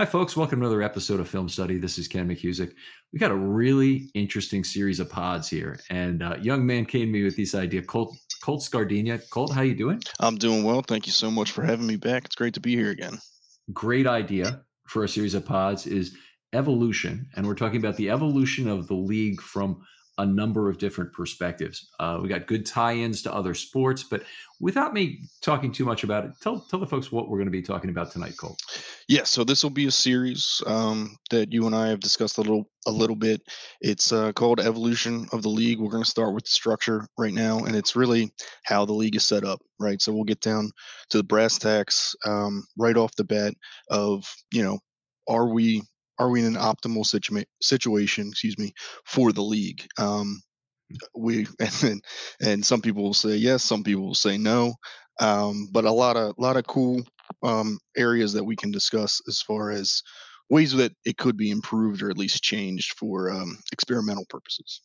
Hi, folks. Welcome to another episode of Film Study. This is Ken McKusick. We got a really interesting series of pods here, and a young man came to me with this idea. Colt, Colt Scardina. Colt, how you doing? I'm doing well. Thank you so much for having me back. It's great to be here again. Great idea for a series of pods is evolution, and we're talking about the evolution of the league from a number of different perspectives. Uh, we got good tie-ins to other sports, but without me talking too much about it, tell tell the folks what we're going to be talking about tonight, Colt. Yeah, so this will be a series um, that you and I have discussed a little a little bit. It's uh, called Evolution of the League. We're going to start with structure right now, and it's really how the league is set up, right? So we'll get down to the brass tacks um, right off the bat of you know, are we are we in an optimal situa- situation, excuse me, for the league? Um, we and and some people will say yes, some people will say no, um, but a lot of lot of cool um, areas that we can discuss as far as ways that it could be improved or at least changed for um, experimental purposes.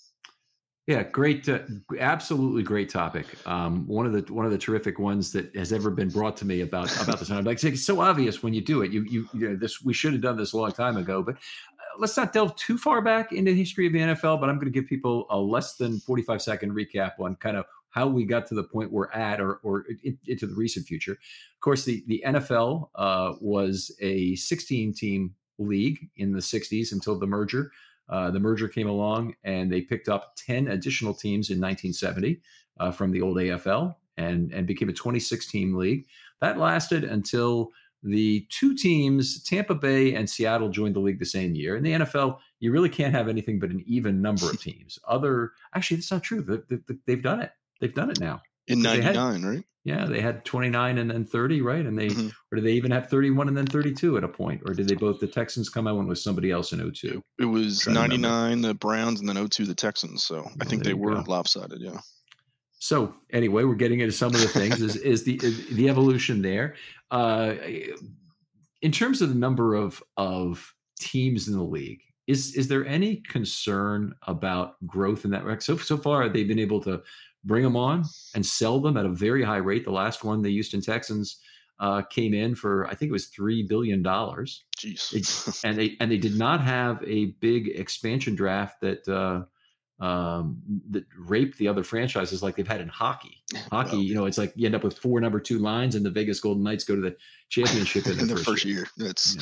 Yeah, great, uh, absolutely great topic. Um, one of the one of the terrific ones that has ever been brought to me about about this. I'm like, it's so obvious when you do it. You you, you know, this we should have done this a long time ago. But uh, let's not delve too far back into the history of the NFL. But I'm going to give people a less than 45 second recap on kind of how we got to the point we're at, or or into the recent future. Of course, the the NFL uh, was a 16 team league in the 60s until the merger. Uh, the merger came along and they picked up 10 additional teams in 1970 uh, from the old AFL. and and became a 26 team league. That lasted until the two teams, Tampa Bay and Seattle, joined the league the same year. In the NFL, you really can't have anything but an even number of teams. Other, actually, that's not true. They've done it. They've done it now. In '99, right? Yeah, they had 29 and then 30, right? And they, mm-hmm. or did they even have 31 and then 32 at a point? Or did they both, the Texans come out with somebody else in 02? It was 99, the Browns, and then 02, the Texans. So I oh, think they were go. lopsided. Yeah. So anyway, we're getting into some of the things. is is the the evolution there? Uh, in terms of the number of of teams in the league, is is there any concern about growth in that rec? So so far, they've been able to bring them on and sell them at a very high rate. The last one, the Houston Texans, uh, came in for I think it was three billion dollars. Jeez, and they and they did not have a big expansion draft that uh, um, that rape the other franchises like they've had in hockey. Hockey, you know, it's like you end up with four number two lines, and the Vegas Golden Knights go to the championship in, in the, first, first year. year. That's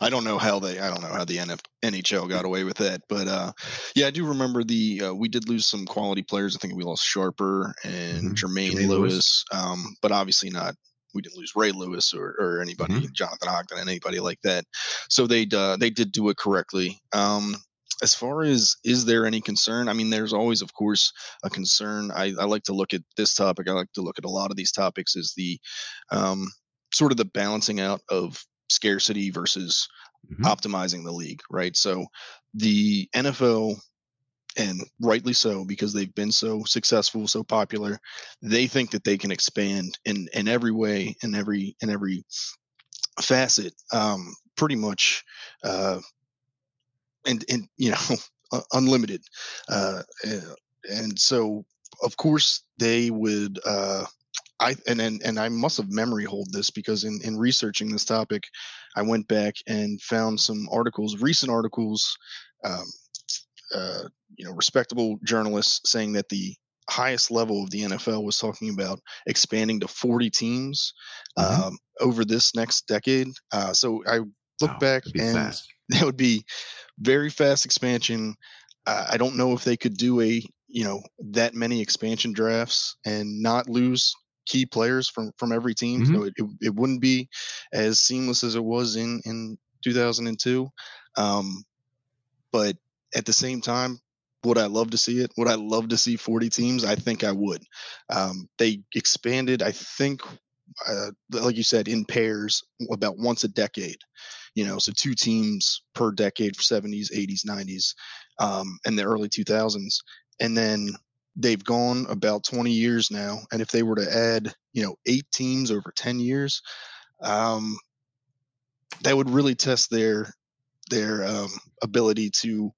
yeah. I don't know how they I don't know how the NF, NHL got away with that, but uh, yeah, I do remember the uh, we did lose some quality players. I think we lost Sharper and mm-hmm. Jermaine, Jermaine, Lewis, Lewis. Um, but obviously not we didn't lose Ray Lewis or, or anybody, mm-hmm. Jonathan Ogden, anybody like that. So they uh, they did do it correctly. Um, as far as is there any concern? I mean there's always of course a concern. I, I like to look at this topic i like to look at a lot of these topics is the um, sort of the balancing out of scarcity versus mm-hmm. optimizing the league right? So the nfl and rightly so because they've been so successful so popular they think that they can expand in in every way in every in every facet um, pretty much uh, and and you know unlimited uh, and so of course they would uh, I and, and and I must have memory hold this because in in researching this topic, I went back and found some articles, recent articles, um, uh, you know, respectable journalists saying that the highest level of the NFL was talking about expanding to 40 teams mm-hmm. um, over this next decade. Uh, so I look wow, back and fast. That would be very fast expansion. Uh, I don't know if they could do a you know that many expansion drafts and not lose key players from from every team. Mm-hmm. So it, it, it wouldn't be as seamless as it was in in 2002. Um, but at the same time, would I love to see it? Would I love to see 40 teams? I think I would. Um, they expanded, I think, uh, like you said, in pairs about once a decade you know, so two teams per decade for 70s, 80s, 90s, um, and the early 2000s. And then they've gone about 20 years now. And if they were to add, you know, eight teams over 10 years, um, that would really test their their um, ability to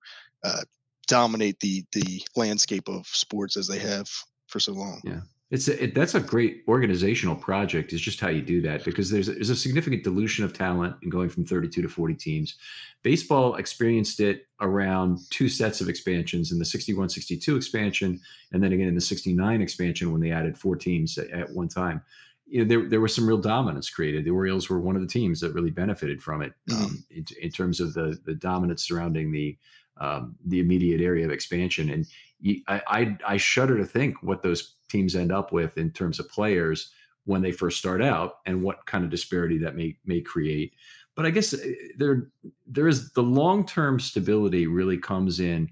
uh, dominate the the landscape of sports as they have for so long. Yeah. It's a, it, that's a great organizational project. Is just how you do that because there's there's a significant dilution of talent in going from 32 to 40 teams. Baseball experienced it around two sets of expansions in the 61 62 expansion and then again in the 69 expansion when they added four teams at, at one time. You know, there, there was some real dominance created. The Orioles were one of the teams that really benefited from it mm-hmm. um, in, in, terms of the the dominance surrounding the um, the immediate area of expansion. And I, I, I shudder to think what those teams end up with in terms of players when they first start out and what kind of disparity that may may create. But I guess uh, there there is the long term stability really comes in.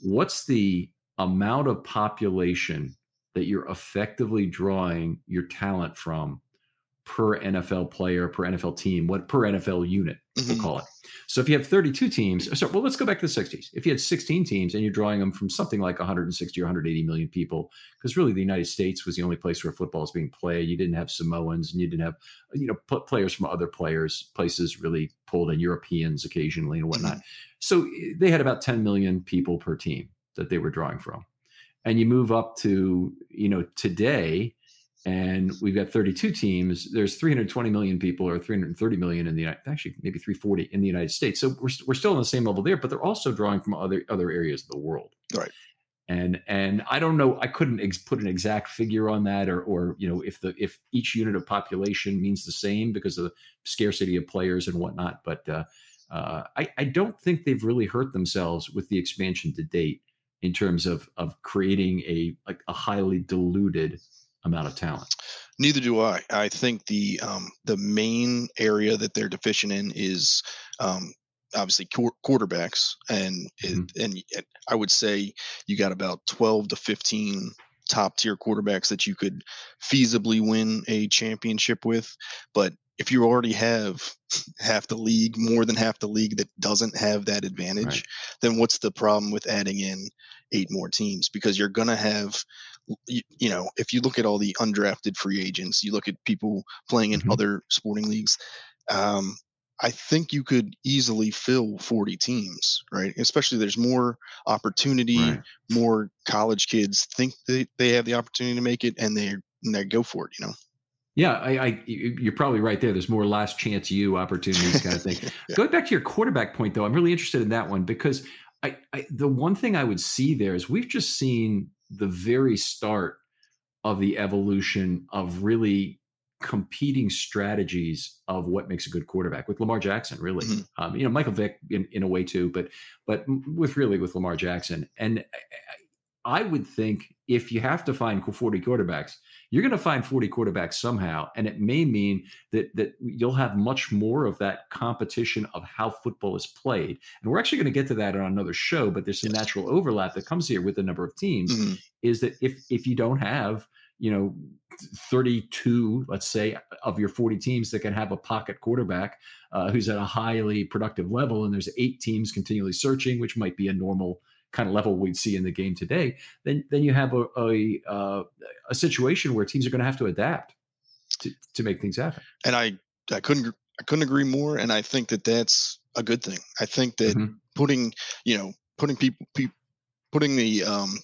What's the amount of population that you're effectively drawing your talent from per NFL player, per NFL team, what per NFL unit, mm-hmm. we'll call it. So if you have 32 teams, so well, let's go back to the 60s. If you had 16 teams and you're drawing them from something like 160 or 180 million people, because really the United States was the only place where football is being played. You didn't have Samoans and you didn't have, you know, players from other players, places really pulled in Europeans occasionally and whatnot. Mm-hmm. So eh, they had about 10 million people per team that they were drawing from. And you move up to, you know, today, and we've got 32 teams. There's 320 million people, or 330 million in the United, actually maybe 340 in the United States. So we're we're still on the same level there, but they're also drawing from other other areas of the world. Right. And and I don't know. I couldn't ex- put an exact figure on that, or or you know if the if each unit of population means the same because of the scarcity of players and whatnot. But uh, uh, I I don't think they've really hurt themselves with the expansion to date in terms of of creating a like a highly diluted amount of talent. Neither do I. I think the um, the main area that they're deficient in is um, obviously quarterbacks, and mm-hmm. it, and I would say you got about twelve to fifteen top tier quarterbacks that you could feasibly win a championship with. But if you already have half the league, more than half the league that doesn't have that advantage, right. then what's the problem with adding in eight more teams? Because you're going to have, you, you, know, if you look at all the undrafted free agents, you look at people playing in mm-hmm. other sporting leagues, um, I think you could easily fill 40 teams, right? Especially there's more opportunity, right. more college kids think they, they have the opportunity to make it and they and they go for it, you know. Yeah, I, I, you're probably right there. There's more last chance you opportunities kind of thing. yeah. Going back to your quarterback point, though, I'm really interested in that one because I, I, the one thing I would see there is we've just seen the very start of the evolution of really competing strategies of what makes a good quarterback with Lamar Jackson, really. Mm-hmm. Um, you know, Michael Vick in, in a way too, but but with really with Lamar Jackson. And I would think if you have to find 40 quarterbacks, you're going to find 40 quarterbacks somehow, and it may mean that that you'll have much more of that competition of how football is played. And we're actually going to get to that on another show, but there's some natural overlap that comes here with the number of teams. Mm-hmm. Is that if if you don't have you know 32 let's say of your 40 teams that can have a pocket quarterback uh, who's at a highly productive level and there's eight teams continually searching which might be a normal kind of level we'd see in the game today then then you have a a, uh, a situation where teams are going to have to adapt to, to make things happen and i i couldn't i couldn't agree more and i think that that's a good thing i think that mm-hmm. putting you know putting people, people putting the um,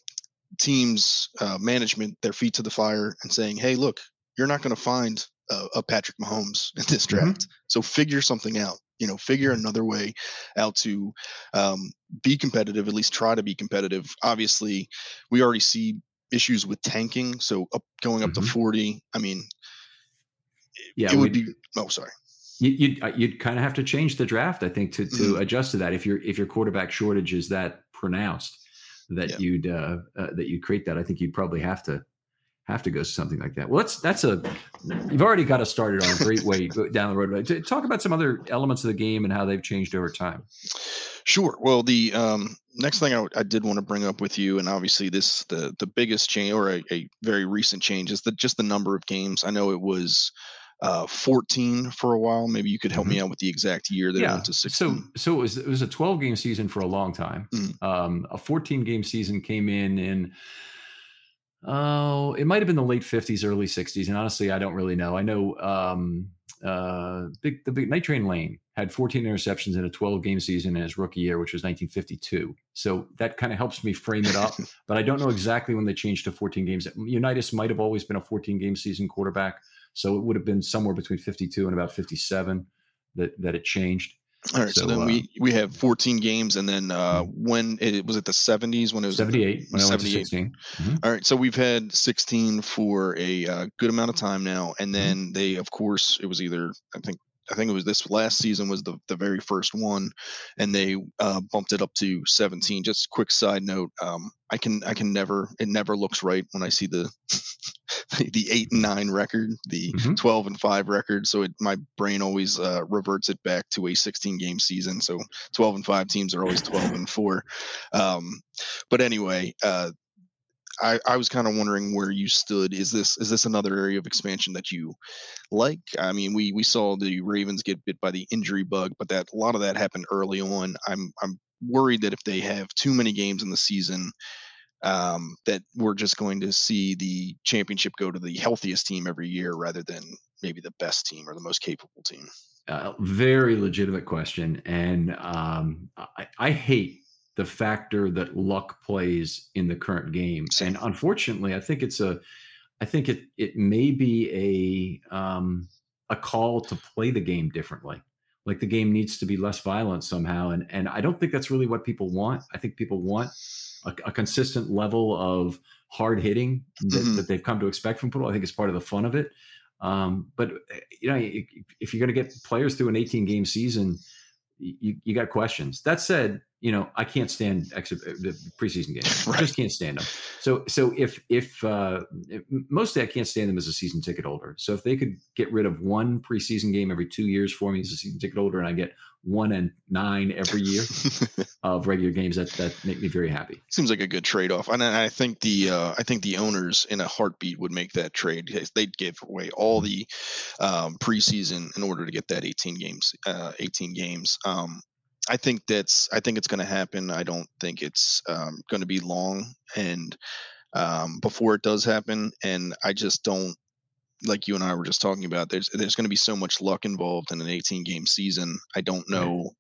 teams uh, management their feet to the fire and saying, "Hey, look, you're not going to find a, a, Patrick Mahomes in this mm-hmm. draft. Mm-hmm. So figure something out. You know, figure another way out to um, be competitive. At least try to be competitive. Obviously, we already see issues with tanking. So up, going up mm-hmm. to forty. I mean, yeah, it would be. Oh, sorry. You'd uh, you'd kind of have to change the draft, I think, to to mm-hmm. adjust to that. If your if your quarterback shortage is that pronounced, that yeah. you'd uh, uh, that you'd create that. I think you'd probably have to have to go to something like that. Well, that's that's a you've already got us started on a great way down the road. Talk about some other elements of the game and how they've changed over time. Sure. Well, the um, next thing I, I, did want to bring up with you, and obviously this the the biggest change or a, a very recent change is that just the number of games. I know it was uh, 14 for a while. Maybe you could help mm-hmm. me out with the exact year that yeah. went to 16. So, so it was, it was a 12 game season for a long time. Mm-hmm. Um, a 14 game season came in in, oh, it might have been the late 50s, early 60s. And honestly, I don't really know. I know um, uh, big, the big Night Train Lane had 14 interceptions in a 12 game season in his rookie year, which was 1952. So that kind of helps me frame it up. but I don't know exactly when they changed to 14 games. Unitas might have always been a 14 game season quarterback. So it would have been somewhere between 52 and about 57 that, that it changed. All right, so, so then uh, we we have 14 games, and then uh, when it was it the 70s when it was 78 when 78. 16. Mm-hmm. All right, so we've had 16 for a uh, good amount of time now, and mm-hmm. then mm-hmm. they, of course, it was either I think I think it was this last season was the, the very first one, and they uh, bumped it up to 17. Just quick side note, um, I can I can never it never looks right when I see the the eight and nine record, the mm-hmm. 12 and five record. So it, my brain always uh, reverts it back to a 16 game season. So 12 and five teams are always 12 and four. Um, but anyway, uh, I, I was kind of wondering where you stood. Is this is this another area of expansion that you like? I mean, we we saw the Ravens get bit by the injury bug, but that a lot of that happened early on. I'm I'm worried that if they have too many games in the season, um, that we're just going to see the championship go to the healthiest team every year rather than maybe the best team or the most capable team. Uh, very legitimate question, and um, I, I hate the factor that luck plays in the current game. And unfortunately, I think it's a, I think it it may be a um, a call to play the game differently. Like the game needs to be less violent somehow, and and I don't think that's really what people want. I think people want a, a consistent level of hard hitting that, mm-hmm. that, they've come to expect from football. I think it's part of the fun of it. Um, but you know, if you're going to get players through an 18 game season, you, you got questions. That said, you know, I can't stand uh, the preseason games. Right. I just can't stand them. So, so if if, uh, if mostly I can't stand them as a season ticket holder. So if they could get rid of one preseason game every two years for me as a season ticket holder, and I get one and nine every year of regular games, that that make me very happy. Seems like a good trade off, and I think the uh, I think the owners in a heartbeat would make that trade. because They'd give away all the um, preseason in order to get that 18 games. Uh, 18 games. Um, I think that's I think it's going to happen. I don't think it's um, going to be long, and um, before it does happen, and I just don't like you and I were just talking about. There's there's going to be so much luck involved in an 18 game season. I don't know.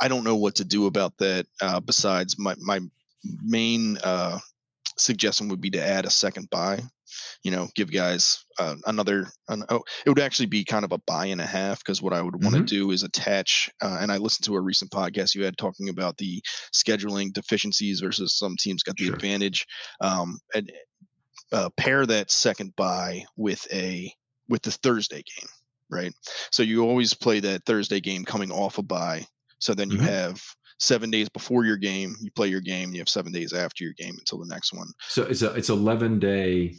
I don't know what to do about that. Uh, besides, my my main uh, suggestion would be to add a second bye. You know, give guys uh, another. An, oh, it would actually be kind of a bye and a half because what I would want to Mhm. do is attach. Uh, and I listened to a recent podcast you had talking about the scheduling deficiencies versus some teams got the Sure. advantage. Um, and uh, pair that second bye with a with the Thursday game, right? So you always play that Thursday game coming off a bye. So then you Mhm. have seven days before your game, you play your game. You have seven days after your game until the next one. So it's a it's eleven day,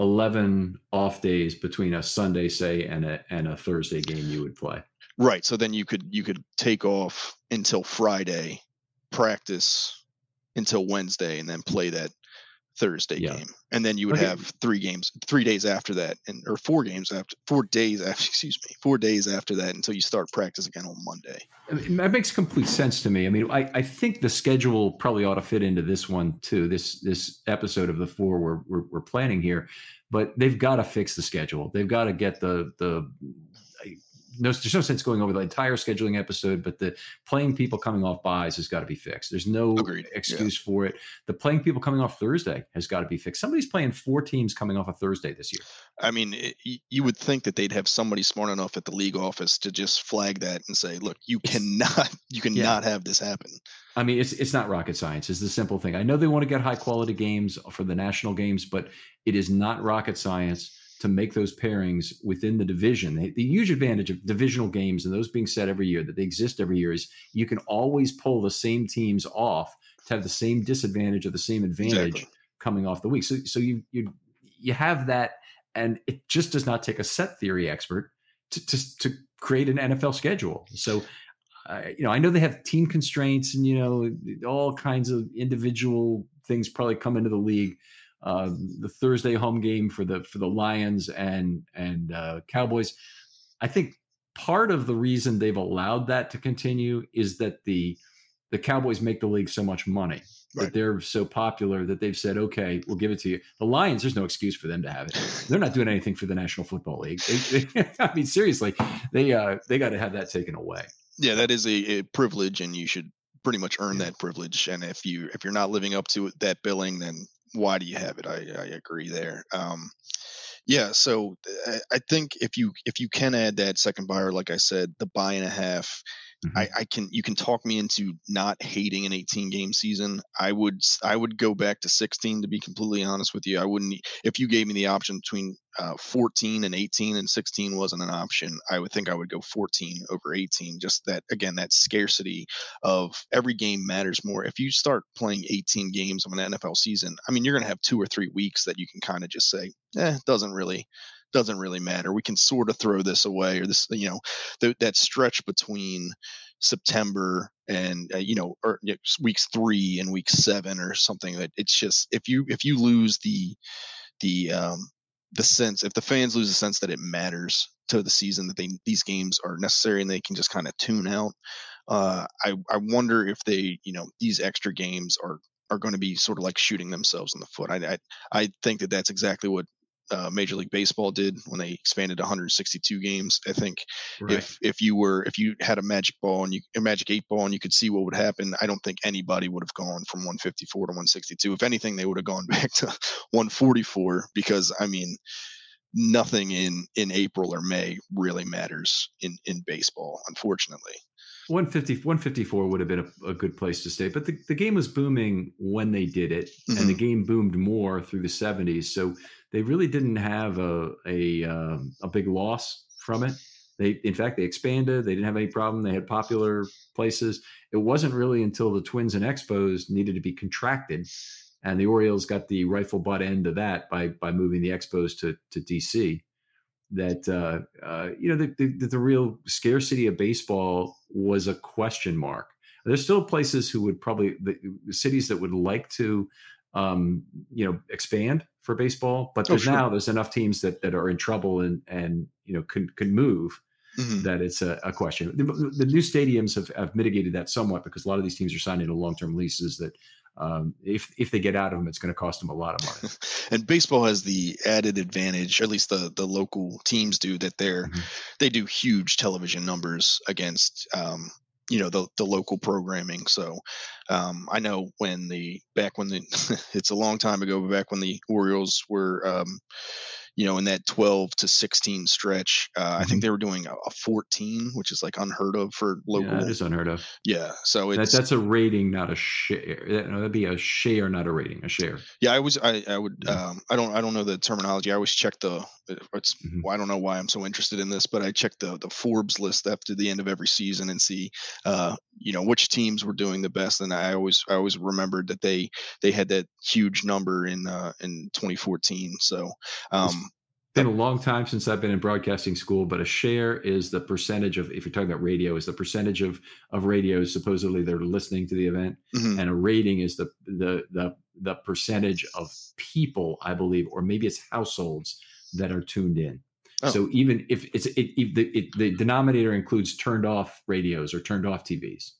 eleven off days between a Sunday, say, and a and a Thursday game you would play. Right. So then you could you could take off until Friday, practice until Wednesday, and then play that Thursday Yeah. game. And then you would Okay. have three games, three days after that, and or four games after four days after excuse me, four days after that until you start practice again on Monday. I mean, that makes complete sense to me. I mean, I, I think the schedule probably ought to fit into this one too. This this episode of the four we're we're, we're planning here, but they've got to fix the schedule. They've got to get the the. No, there's no sense going over the entire scheduling episode, but the playing people coming off byes has got to be fixed. There's no Agreed, yeah. excuse for it. The playing people coming off Thursday has got to be fixed. Somebody's playing four teams coming off a Thursday this year. I mean, it, you would think that they'd have somebody smart enough at the league office to just flag that and say, "Look, you cannot, you cannot have this happen." I mean, it's it's not rocket science. It's the simple thing. I know they want to get high quality games for the national games, but it is not rocket science to make those pairings within the division. The, the huge advantage of divisional games and those being set every year that they exist every year is you can always pull the same teams off to have the same disadvantage or the same advantage Exactly. coming off the week. So so you you you have that, and it just does not take a set theory expert to to, to create an NFL schedule. So uh, you know, I know they have team constraints and you know all kinds of individual things probably come into the league. Uh, the Thursday home game for the for the Lions and and uh, Cowboys. I think part of the reason they've allowed that to continue is that the the Cowboys make the league so much money Right. that they're so popular that they've said, okay, we'll give it to you. The Lions, there's no excuse for them to have it. They're not doing anything for the National Football League. They, they, I mean, seriously, they uh, they got to have that taken away. Yeah, that is a, a privilege, and you should pretty much earn Yeah. that privilege. And if you if you're not living up to that billing, then why do you have it? I, I agree there. Um, yeah, so uh, I, I think if you if you can add that second buyer, like I said, the bye and a half, Mhm. I, I can you can talk me into not hating an 18 game season. I would I would go back to 16 to be completely honest with you. I wouldn't if you gave me the option between uh, 14 and 18 and 16 wasn't an option. I would think I would go 14 over 18. Just that again that scarcity of every game matters more. If you start playing 18 games of an NFL season, I mean you're going to have two or three weeks that you can kind of just say, eh, doesn't really doesn't really matter. We can sort of throw this away or this you know th- that stretch between September and uh, you know or you know, weeks three and week seven or something that it's just if you if you lose the the um the sense if the fans lose the sense that it matters to the season that they these games are necessary and they can just kind of tune out uh i i wonder if they you know these extra games are are going to be sort of like shooting themselves in the foot i i, I think that that's exactly what uh, Major League Baseball did when they expanded 162 games. I think if if you were if you had a magic ball and you a magic eight ball and you could see what would happen, I don't think anybody would have gone from 154 to 162. If anything, they would have gone back to 144 because I mean nothing in in April or May really matters in in baseball, unfortunately. 150, 154 would have been a, a good place to stay. But the, the game was booming when they did it, and the game boomed more through the 70s. So they really didn't have a a, um, a big loss from it. They, in fact, they expanded. They didn't have any problem. They had popular places. It wasn't really until the Twins and Expos needed to be contracted, and the Orioles got the rifle butt end of that by by moving the Expos to to DC. That uh, uh, you know the, the the real scarcity of baseball was a question mark. There's still places who would probably the cities that would like to um, you know expand for baseball, but oh, there's oh, sure. now there's enough teams that that are in trouble and and you know can can move mm-hmm. that it's a, a question. The, the, new stadiums have, have mitigated that somewhat because a lot of these teams are signing to long term leases that um, if if they get out of them, it's going to cost them a lot of money. and baseball has the added advantage, at least the the local teams do, that they're mm-hmm. they do huge television numbers against um, you know the the local programming. So um, I know when the back when the it's a long time ago, but back when the Orioles were um, you know, in that 12 to 16 stretch. Uh, mm-hmm. I think mm-hmm. they were doing a, a, 14, which is like unheard of for local. Yeah, it is unheard of. Yeah. So it's, that, that's a rating, not a share. That, would be a share, not a rating, a share. Yeah. I was, I, I would, yeah. um, I don't, I don't know the terminology. I always check the, uh, it's, mm-hmm. well, I don't know why I'm so interested in this, but I check the, the Forbes list after the end of every season and see, uh, you know, which teams were doing the best. And I always, I always remembered that they, they had that huge number in, uh, in 2014. So, um, it's been a long time since I've been in broadcasting school, but a share is the percentage of, if you're talking about radio, is the percentage of of radios supposedly they're listening to the event, mm-hmm. and a rating is the the the the percentage of people, I believe, or maybe it's households that are tuned in. Oh. So even if it's it, if the, it, the denominator includes turned off radios or turned off TVs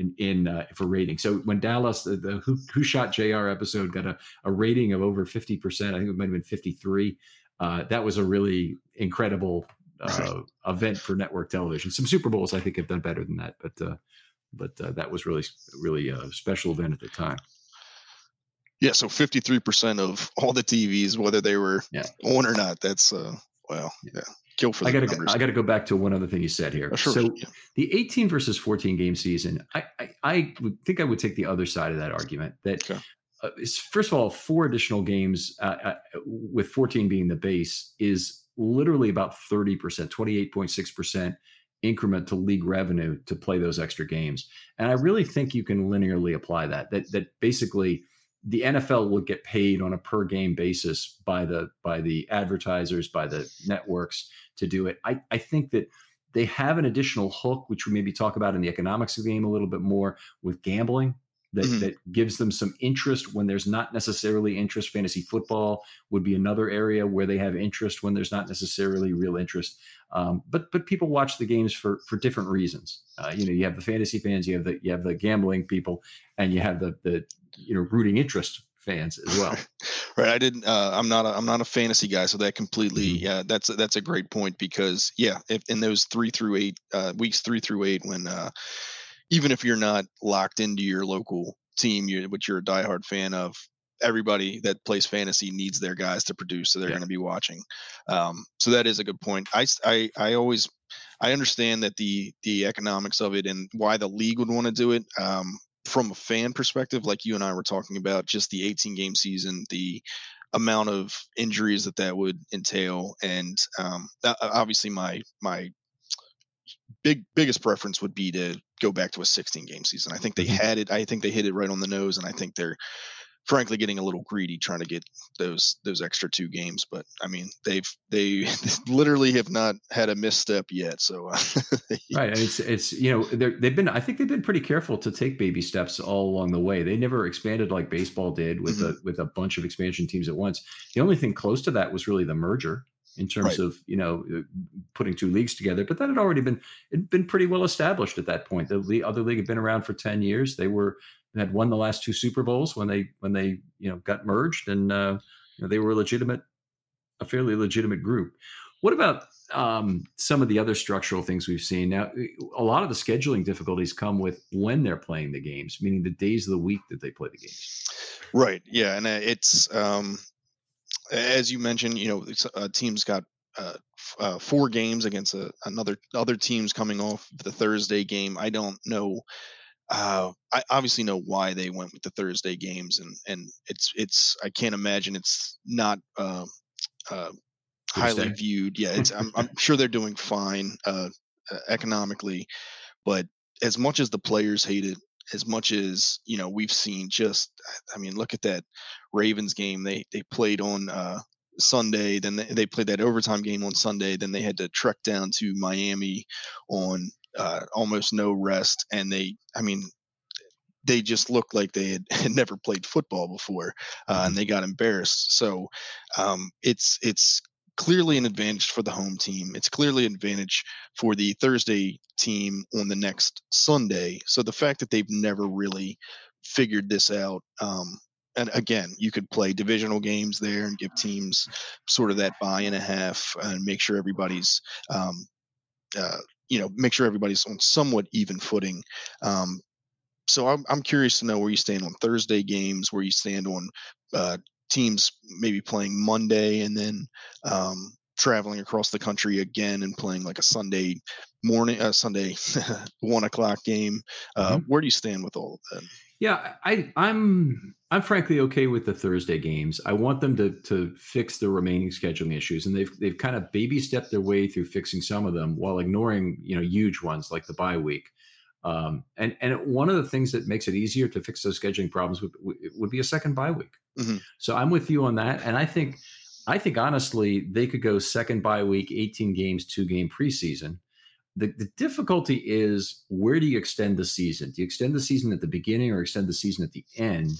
in in uh, for rating. So when Dallas the, the Who, Who Shot J.R. episode got a, a rating of over fifty percent, I think it might have been fifty three uh, that was a really incredible uh, event for network television. Some Super Bowls, I think, have done better than that, but uh, but uh, that was really really a special event at the time. Yeah, so fifty three percent of all the TVs, whether they were yeah. on or not, that's uh, well, yeah. yeah. Kill for I gotta, numbers. I got to go back to one other thing you said here. Oh, sure. So yeah. the 18 versus 14 game season, I, I, I think I would take the other side of that argument that okay uh, first of all, four additional games uh, uh, with 14 being the base is literally about 30%, 28.6% increment to league revenue to play those extra games. And I really think you can linearly apply that, that, that basically the NFL will get paid on a per game basis by the, by the advertisers, by the networks to do it. I, I think that they have an additional hook, which we maybe talk about in the economics of the game a little bit more with gambling that, mm-hmm. that gives them some interest when there's not necessarily interest. Fantasy football would be another area where they have interest when there's not necessarily real interest. Um, but but people watch the games for for different reasons. Uh, you know, you have the fantasy fans, you have the you have the gambling people, and you have the the you know rooting interest fans as well. right. I didn't. Uh, I'm not. A, I'm not a fantasy guy, so that completely. Mm-hmm. Yeah, that's that's a great point because yeah, if in those three through eight uh, weeks, three through eight, when uh, even if you're not locked into your local team, you which you're a diehard fan of, everybody that plays fantasy needs their guys to produce, so they're yeah. going to be watching. Um, so that is a good point. I, I, I always I understand that the the economics of it and why the league would want to do it. Um, from a fan perspective, like you and I were talking about, just the 18 game season, the amount of injuries that that would entail, and um, obviously my my big biggest preference would be to go back to a 16 game season. I think they mm-hmm. had it. I think they hit it right on the nose, and I think they're frankly getting a little greedy trying to get those those extra two games. But I mean, they've they literally have not had a misstep yet. So uh, right, it's it's you know they've been I think they've been pretty careful to take baby steps all along the way. They never expanded like baseball did with mm-hmm. a with a bunch of expansion teams at once. The only thing close to that was really the merger in terms right. of you know uh, putting two leagues together. But that had already been it been pretty well established at that point. The other league had been around for ten years. They were had won the last two Super Bowls when they when they you know got merged, and uh, you know, they were a legitimate, a fairly legitimate group. What about um, some of the other structural things we've seen? Now, a lot of the scheduling difficulties come with when they're playing the games, meaning the days of the week that they play the games. Right. Yeah, and uh, it's um, as you mentioned, you know, uh, teams got uh, uh, four games against a, another other teams coming off the Thursday game. I don't know. Uh, I obviously know why they went with the Thursday games, and and it's it's I can't imagine it's not uh, uh, highly viewed. Yeah, it's I'm, I'm sure they're doing fine uh, economically, but as much as the players hate it, as much as you know we've seen just i mean look at that ravens game they they played on uh sunday then they, they played that overtime game on sunday then they had to trek down to miami on uh, almost no rest and they i mean they just looked like they had, had never played football before uh, and mm-hmm. they got embarrassed so um, it's it's clearly an advantage for the home team. It's clearly an advantage for the Thursday team on the next Sunday. So the fact that they've never really figured this out, um, and again, you could play divisional games there and give teams sort of that bye and a half and make sure everybody's, um, uh, you know, make sure everybody's on somewhat even footing. Um, so I'm, I'm curious to know where you stand on Thursday games, where you stand on uh, teams maybe playing Monday and then um, traveling across the country again and playing like a Sunday morning, uh, Sunday one o'clock game. Uh, mm-hmm. Where do you stand with all of that? Yeah, I, I'm I'm frankly okay with the Thursday games. I want them to to fix the remaining scheduling issues, and they've they've kind of baby stepped their way through fixing some of them while ignoring you know huge ones like the bye week. Um, and and one of the things that makes it easier to fix those scheduling problems would, would be a second bye week. Mm-hmm. So I'm with you on that, and I think I think honestly they could go second bye week, 18 games, two game preseason. The, the difficulty is where do you extend the season? Do you extend the season at the beginning or extend the season at the end?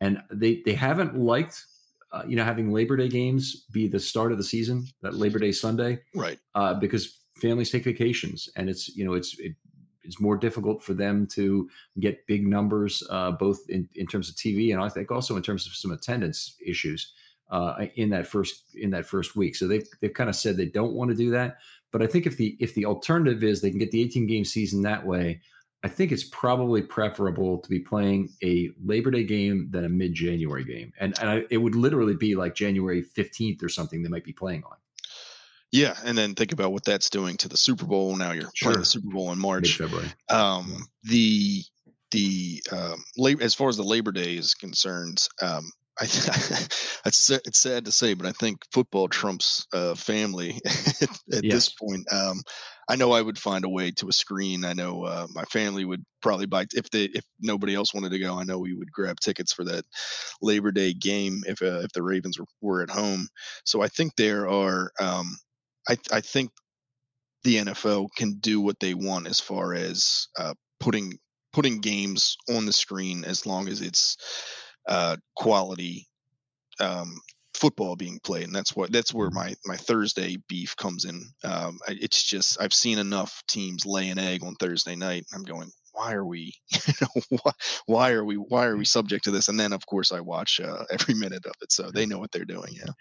And they they haven't liked uh, you know having Labor Day games be the start of the season, that Labor Day Sunday, right? Uh, because families take vacations and it's you know it's it, it's more difficult for them to get big numbers, uh, both in, in terms of TV and I think also in terms of some attendance issues uh, in that first in that first week. So they've they've kind of said they don't want to do that. But I think if the if the alternative is they can get the 18 game season that way, I think it's probably preferable to be playing a Labor Day game than a mid January game, and and I, it would literally be like January 15th or something they might be playing on. Yeah, and then think about what that's doing to the Super Bowl. Now you're sure. playing the Super Bowl in March. February. Um, the the um, lab- as far as the Labor Day is concerned, um, I it's, it's sad to say, but I think football trumps uh, family at, at yes. this point. Um, I know I would find a way to a screen. I know uh, my family would probably buy if they if nobody else wanted to go. I know we would grab tickets for that Labor Day game if uh, if the Ravens were, were at home. So I think there are um, I, I think the NFL can do what they want as far as uh, putting putting games on the screen as long as it's uh, quality um, football being played, and that's what that's where mm-hmm. my my Thursday beef comes in. Um, it's just I've seen enough teams lay an egg on Thursday night. I'm going, why are we you know why, why are we why are we subject to this? And then of course i watch uh, every minute of it so they know what they're doing yeah.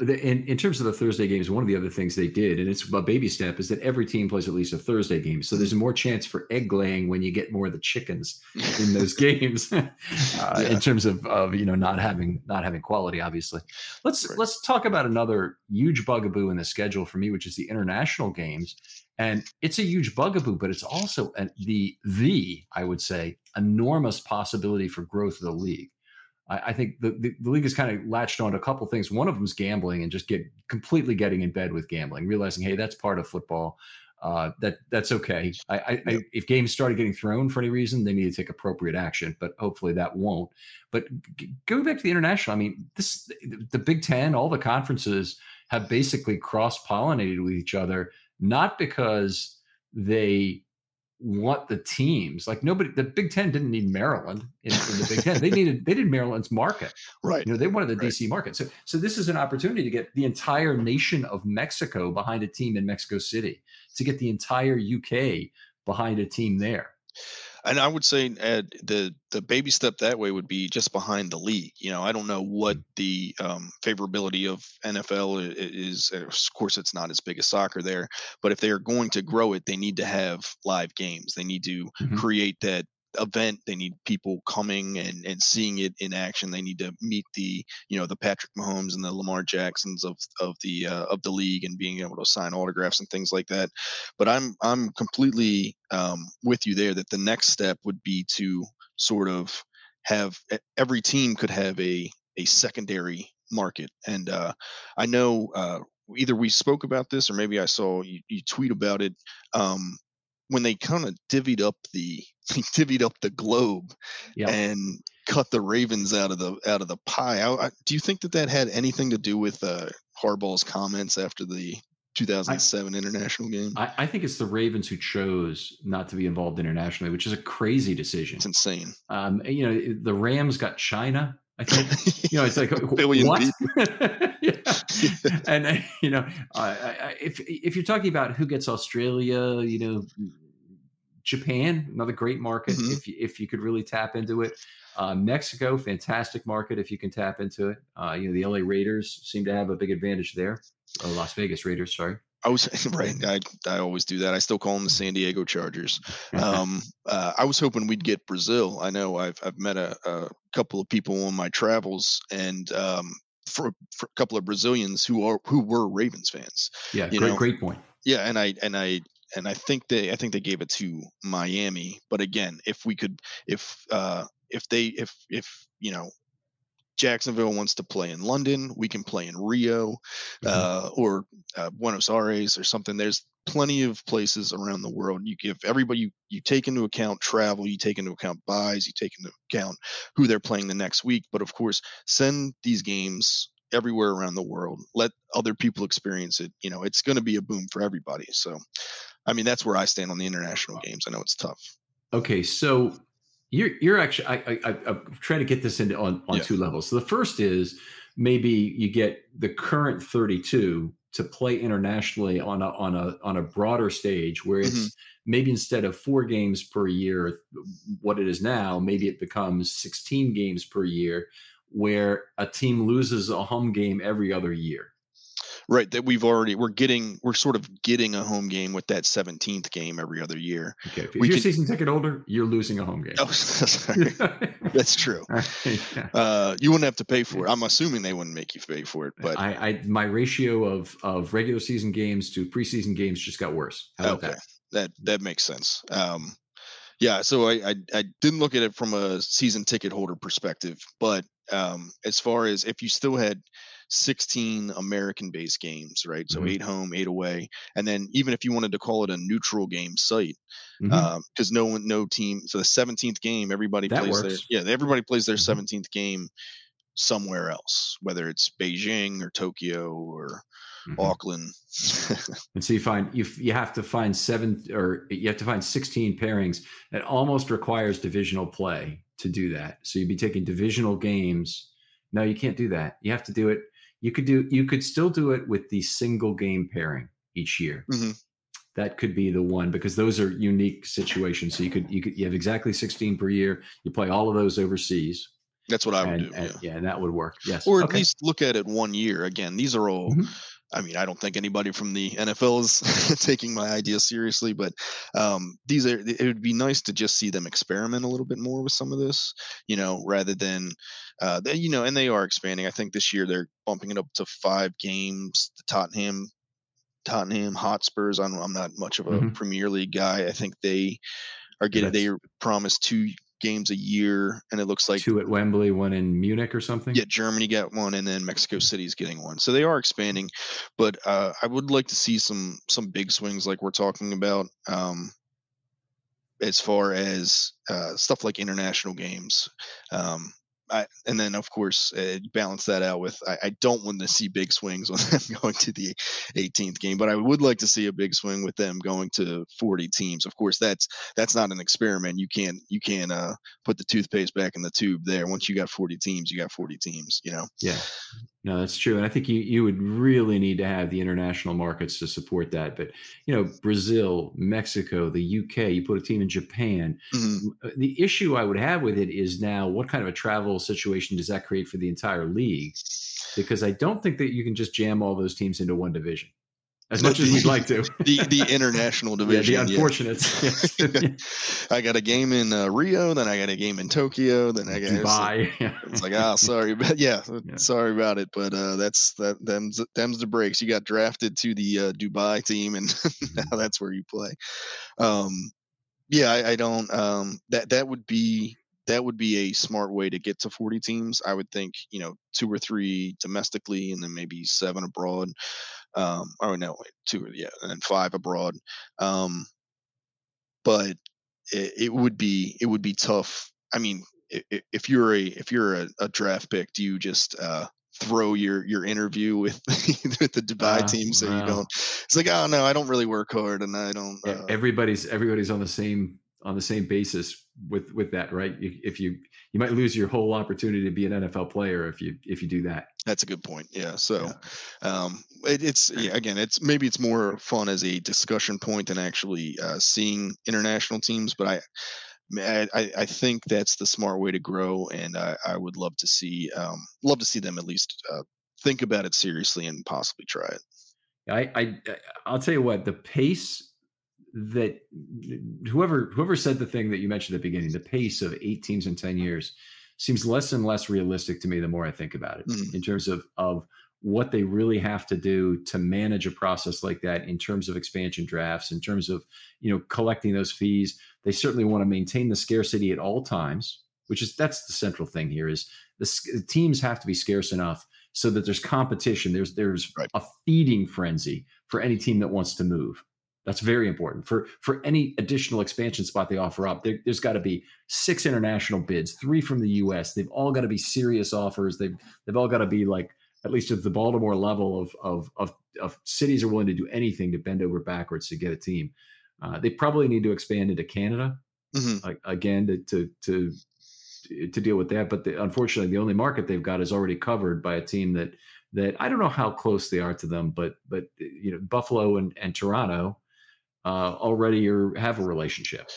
In, in terms of the thursday games one of the other things they did and it's a baby step is that every team plays at least a thursday game. So there's more chance for egg laying when you get more of the chickens in those games uh, yeah. in terms of, of you know not having not having quality obviously. Let's right. let's talk about another huge bugaboo in the schedule for me which is the international games and it's a huge bugaboo, but it's also a, the the I would say enormous possibility for growth of the league. I, I think the, the, the league has kind of latched on to a couple things. One of them is gambling and just get completely getting in bed with gambling, realizing hey that's part of football. Uh, that that's okay. I, I, I, if games started getting thrown for any reason, they need to take appropriate action. But hopefully that won't. But g- going back to the international, I mean, this the Big Ten, all the conferences have basically cross pollinated with each other not because they want the teams like nobody the big 10 didn't need maryland in, in the big 10 they needed they did maryland's market. Right you know they wanted the right. dc market. So so this is an opportunity to get the entire nation of mexico behind a team in mexico city to get the entire uk behind a team there and I would say Ed, the the baby step that way would be just behind the league. You know, I don't know what mm. the um, favorability of NFL is. Of course, it's not as big as soccer there, but if they are going to grow it, they need to have live games. They need to mm-hmm. create that event they need people coming and, and seeing it in action they need to meet the you know the patrick mahomes and the lamar jacksons of of the uh, of the league and being able to sign autographs and things like that but i'm i'm completely um, with you there that the next step would be to sort of have every team could have a a secondary market and uh, i know uh, either we spoke about this or maybe I saw you, you tweet about it. Um, when they kind of divvied up the divvied up the globe Yep. and cut the Ravens out of the out of the pie. I, I, do you think that that had anything to do with uh, Harbaugh's comments after the 2007 international game? I, I think it's the Ravens who chose not to be involved internationally, which is a crazy decision. It's insane. Um, you know, the Rams got China. I think you know it's like Billion what? yeah. And uh, you know, uh, if if you're talking about who gets Australia, you know, Japan, another great market. Mhm. If you, if you could really tap into it, uh, Mexico, fantastic market if you can tap into it. Uh, you know, the LA Raiders seem to have a big advantage there. Oh, Las Vegas Raiders, sorry. I was right. I I always do that. I still call them the San Diego Chargers. Um, uh, I was hoping we'd get Brazil. I know I've I've met a, a couple of people on my travels, and um, for, for a couple of Brazilians who are who were Ravens fans. yeah, great, know, great point. Yeah, and I and I and I think they I think they gave it to Miami. But again, if we could, if uh, if they if if you know. Jacksonville wants to play in London. We can play in Rio Mhm. uh, or uh, Buenos Aires or something. There's plenty of places around the world. You give everybody you, you take into account travel, you take into account byes, you take into account who they're playing the next week. But of course, send these games everywhere around the world. Let other people experience it. You know, it's going to be a boom for everybody. So, I mean, that's where I stand on the international games. I know it's tough. Okay, so you're you're actually I, I I- I'm trying to get this into on on Yeah. two levels. So the first is maybe you get the current 32 to play internationally on a on a on a broader stage where it's Mm-hmm. maybe instead of four games per year, what it is now, maybe it becomes 16 games per year, where a team loses a home game every other year. Right. That we've already, we're getting, we're sort of getting a home game with that 17th game every other year. Okay, if We you're can- season ticket holder, you're losing a home game. Oh, sorry. That's true. Yeah. Uh, you wouldn't have to pay for it. I'm assuming they wouldn't make you pay for it, but I, I my ratio of of regular season games to preseason games just got worse. How about okay, that? that that makes sense. Um, yeah, so I, I I didn't look at it from a season ticket holder perspective, but um, as far as if you still had 16 American based games, right? So Mhm. eight home, eight away, and then even if you wanted to call it a neutral game site, because no one, no team. So the 17th game, everybody That plays their yeah, everybody plays their Mhm. 17th game somewhere else, whether it's Beijing or Tokyo or Mhm. Auckland. And so you find you you have to find seven or you have to find sixteen pairings. It almost requires divisional play to do that. So you'd be taking divisional games. No, you can't do that. You have to do it. You could do. You could still do it with the single game pairing each year. Mhm. That could be the one because those are unique situations. So you could you could you have exactly sixteen per year. You play all of those overseas. That's what I would and, do. and- yeah. yeah, and that would work. Yes, Or at Okay. least look at it one year. Again, these are all. Mhm. I mean, I don't think anybody from the NFL is taking my idea seriously, but um, these are. It would be nice to just see them experiment a little bit more with some of this, you know, rather than, uh, they, you know, and they are expanding. I think this year they're bumping it up to five games. The Tottenham, Tottenham Hotspurs. I'm, I'm not much of a Mhm. Premier League guy. I think they are getting. They That's- promised two games a year, and it looks like two at Wembley, one in Munich or something. yeah, Germany got one, and then Mexico City's getting one. So they are expanding, but uh, I would like to see some some big swings like we're talking about. Um, as far as uh, stuff like international games, um, I, and then of course uh, balance that out with I, I don't want to see big swings on them going to the 18th game, but I would like to see a big swing with them going to 40 teams. Of course, that's that's not an experiment. You can't you can't uh, put the toothpaste back in the tube there. Once you got 40 teams, you got 40 teams. You know. Yeah. No, that's true. And I think you, you would really need to have the international markets to support that. But, you know, Brazil, Mexico, the UK, you put a team in Japan. Mhm. The issue I would have with it is now what kind of a travel situation does that create for the entire league? Because I don't think that you can just jam all those teams into one division as much as we'd like to. The the international division. yeah, the yeah. unfortunate. I got a game in uh, Rio, then I got a game in Tokyo, then I got it's like- Dubai. It's like, ah, sorry, but yeah, Yeah. sorry about it, but uh, that's that. Them's them's the breaks. You got drafted to the uh, Dubai team, and now that's where you play. Um, yeah, I, I don't. Um, that that would be that would be a smart way to get to 40 teams. I would think, you know, two or three domestically, and then maybe seven abroad. Um, or no, wait, two, yeah, and then five abroad. Um, but it, it would be it would be tough. I mean, if, if you're a if you're a, a, draft pick, do you just uh, throw your your interview with with the Dubai uh, team so wow. you don't? It's like, oh no, I don't really work hard, and I don't. Uh, everybody's everybody's on the same on the same basis with with that, right? If you you might lose your whole opportunity to be an NFL player if you if you do that. That's a good point. Yeah. So, yeah. um, it, it's yeah, again, it's maybe it's more fun as a discussion point than actually uh, seeing international teams, but I. I, I think that's the smart way to grow, and I, I would love to see um, love to see them at least uh, think about it seriously and possibly try it. I, I I'll tell you what the pace that whoever whoever said the thing that you mentioned at the beginning, the pace of eight teams in ten years seems less and less realistic to me the more I think about it mm-hmm. in terms of of what they really have to do to manage a process like that in terms of expansion drafts, in terms of you know collecting those fees. They certainly want to maintain the scarcity at all times, which is that's the central thing here. Is the, teams have to be scarce enough so that there's competition. There's there's right. a feeding frenzy for any team that wants to move. That's very important for for any additional expansion spot they offer up. There, has got to be six international bids, three from the U.S. They've all got to be serious offers. They've they've all got to be like at least at the Baltimore level of of of, of cities are willing to do anything to bend over backwards to get a team. Uh, they probably need to expand into Canada mm-hmm. uh, again to, to to to deal with that. But the, unfortunately, the only market they've got is already covered by a team that that I don't know how close they are to them, but but you know Buffalo and, and Toronto uh, already or have a relationship.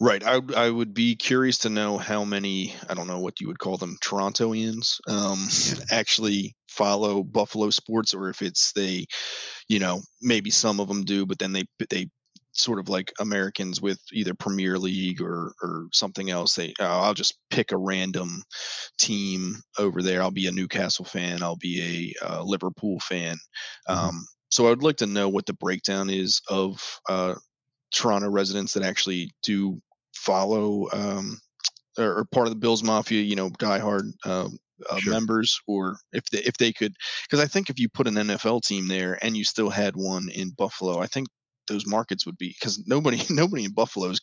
Right. I I would be curious to know how many I don't know what you would call them Torontoians um, actually follow Buffalo sports, or if it's they, you know, maybe some of them do, but then they they sort of like Americans with either Premier League or or something else. They oh, I'll just pick a random team over there. I'll be a Newcastle fan. I'll be a uh, Liverpool fan. Mm-hmm. Um, so I would like to know what the breakdown is of uh, Toronto residents that actually do follow um, or, or, part of the Bills Mafia, you know, diehard uh, uh, sure. members, or if they if they could, because I think if you put an NFL team there and you still had one in Buffalo, I think those markets would be because nobody nobody in Buffalo is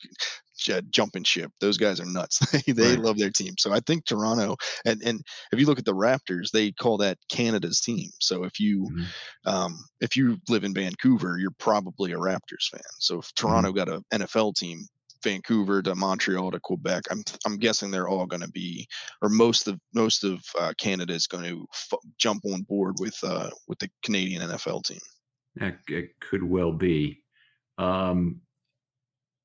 jumping ship. Those guys are nuts. they right. love their team. So I think Toronto and and if you look at the Raptors, they call that Canada's team. So if you mm-hmm. um, if you live in Vancouver, you're probably a Raptors fan. So if mm-hmm. Toronto mm-hmm. got an NFL team, Vancouver to Montreal to Quebec, I'm I'm guessing they're all going to be, or most of most of uh, Canada is going to f- jump on board with uh, with the Canadian NFL team. That it could well be. Um,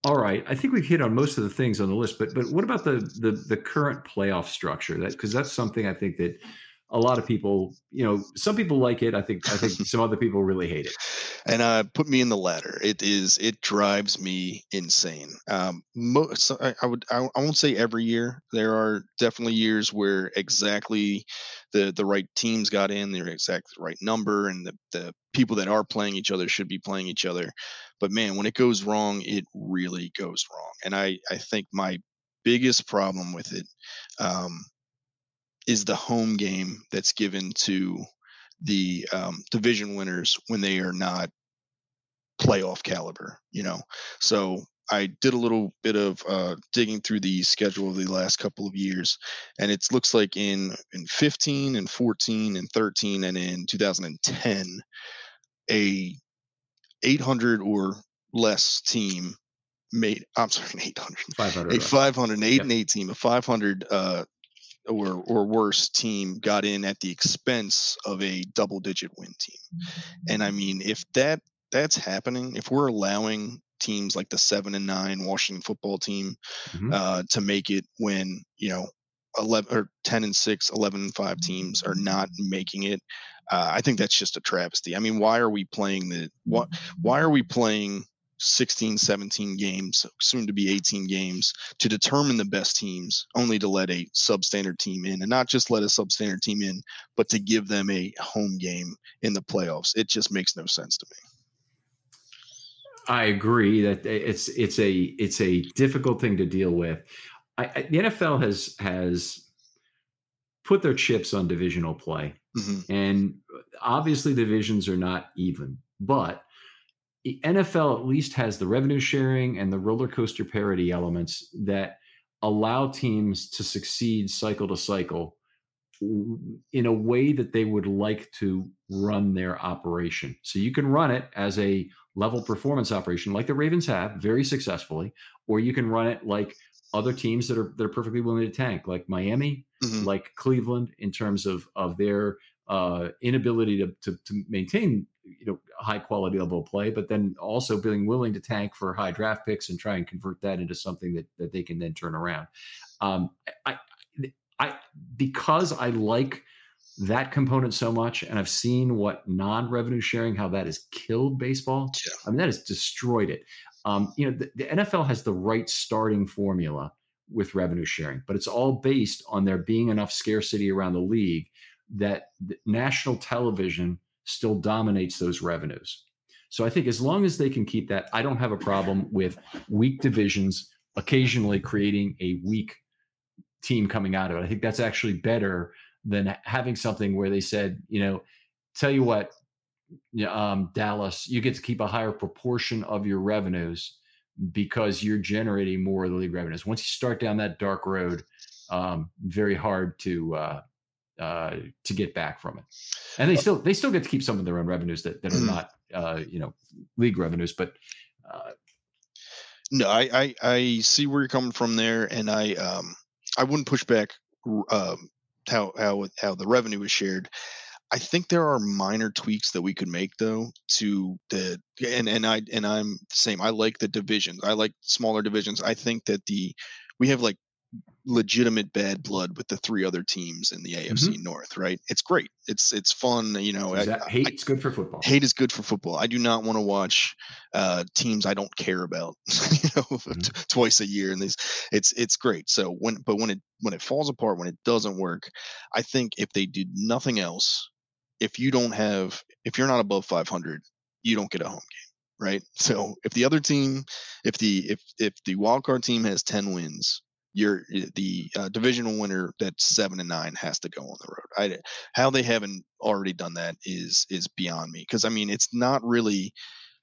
all right, I think we've hit on most of the things on the list, but but what about the the, the current playoff structure? That because that's something I think that a lot of people, you know, some people like it. I think I think some other people really hate it. And uh, put me in the latter. It is it drives me insane. Um, most I, I would I, I won't say every year. There are definitely years where exactly the the right teams got in, the exact right number, and the the people that are playing each other should be playing each other. But man, when it goes wrong, it really goes wrong. And I I think my biggest problem with it um, is the home game that's given to the um, division winners when they are not playoff caliber, you know. So I did a little bit of uh, digging through the schedule of the last couple of years, and it looks like in in 15 and 14 and 13 and in 2010, a 800 or less team made. I'm sorry, 800, 500, a 500, 8 yep. and 8 team, a 500 uh, or or worse team got in at the expense of a double digit win team. And I mean, if that that's happening, if we're allowing teams like the seven and nine Washington football team mm-hmm. uh, to make it when you know 11 or 10 and 6 11 and 5 teams are mm-hmm. not making it uh, i think that's just a travesty i mean why are we playing the what mm-hmm. why are we playing 16, 17 games, soon to be 18 games, to determine the best teams, only to let a substandard team in, and not just let a substandard team in, but to give them a home game in the playoffs. It just makes no sense to me. I agree that eh, it's it's a it's a difficult thing to deal with. I, I, the NFL has has put their chips on divisional play Mm-hmm. And obviously, divisions are not even, but the NFL at least has the revenue sharing and the roller coaster parity elements that allow teams to succeed cycle to cycle in a way that they would like to run their operation. So you can run it as a level performance operation like the Ravens have very successfully, or you can run it like other teams that are that are perfectly willing to tank, like Miami, mm-hmm. like Cleveland, in terms of of their uh, inability to, to, to maintain you know high quality level of play, but then also being willing to tank for high draft picks and try and convert that into something that that they can then turn around. Um, I I because I like that component so much, and I've seen what non-revenue sharing how that has killed baseball. Yeah. I mean, that has destroyed it. Um, you know, the, the NFL has the right starting formula with revenue sharing, but it's all based on there being enough scarcity around the league that national television still dominates those revenues. So I think as long as they can keep that, I don't have a problem with weak divisions occasionally creating a weak team coming out of it. I think that's actually better than having something where they said, you know, tell you what, um, Dallas, you get to keep a higher proportion of your revenues because you're generating more of the league revenues. Once you start down that dark road, um, very hard to uh, uh, to get back from it. And they still they still get to keep some of their own revenues that, that are mm. not uh, you know league revenues, but uh, no, I, I, I see where you're coming from there, and I um I wouldn't push back um, how how how the revenue is shared. I think there are minor tweaks that we could make though to the and and I and I'm the same. I like the divisions. I like smaller divisions. I think that the we have like legitimate bad blood with the three other teams in the AFC mm-hmm. North, right? It's great. It's it's fun. You know, I, hate's I, good for football. Hate is good for football. I do not want to watch uh, teams I don't care about, you know, mm-hmm. t- twice a year. And these, it's it's great. So when but when it when it falls apart, when it doesn't work, I think if they did nothing else, if you don't have if you're not above 500, you don't get a home game, right? So if the other team, if the if if the wild card team has 10 wins you're eh, the uh, divisional winner that's seven and nine has to go on the road. I, how they haven't already done that is is beyond me because I mean it's not really.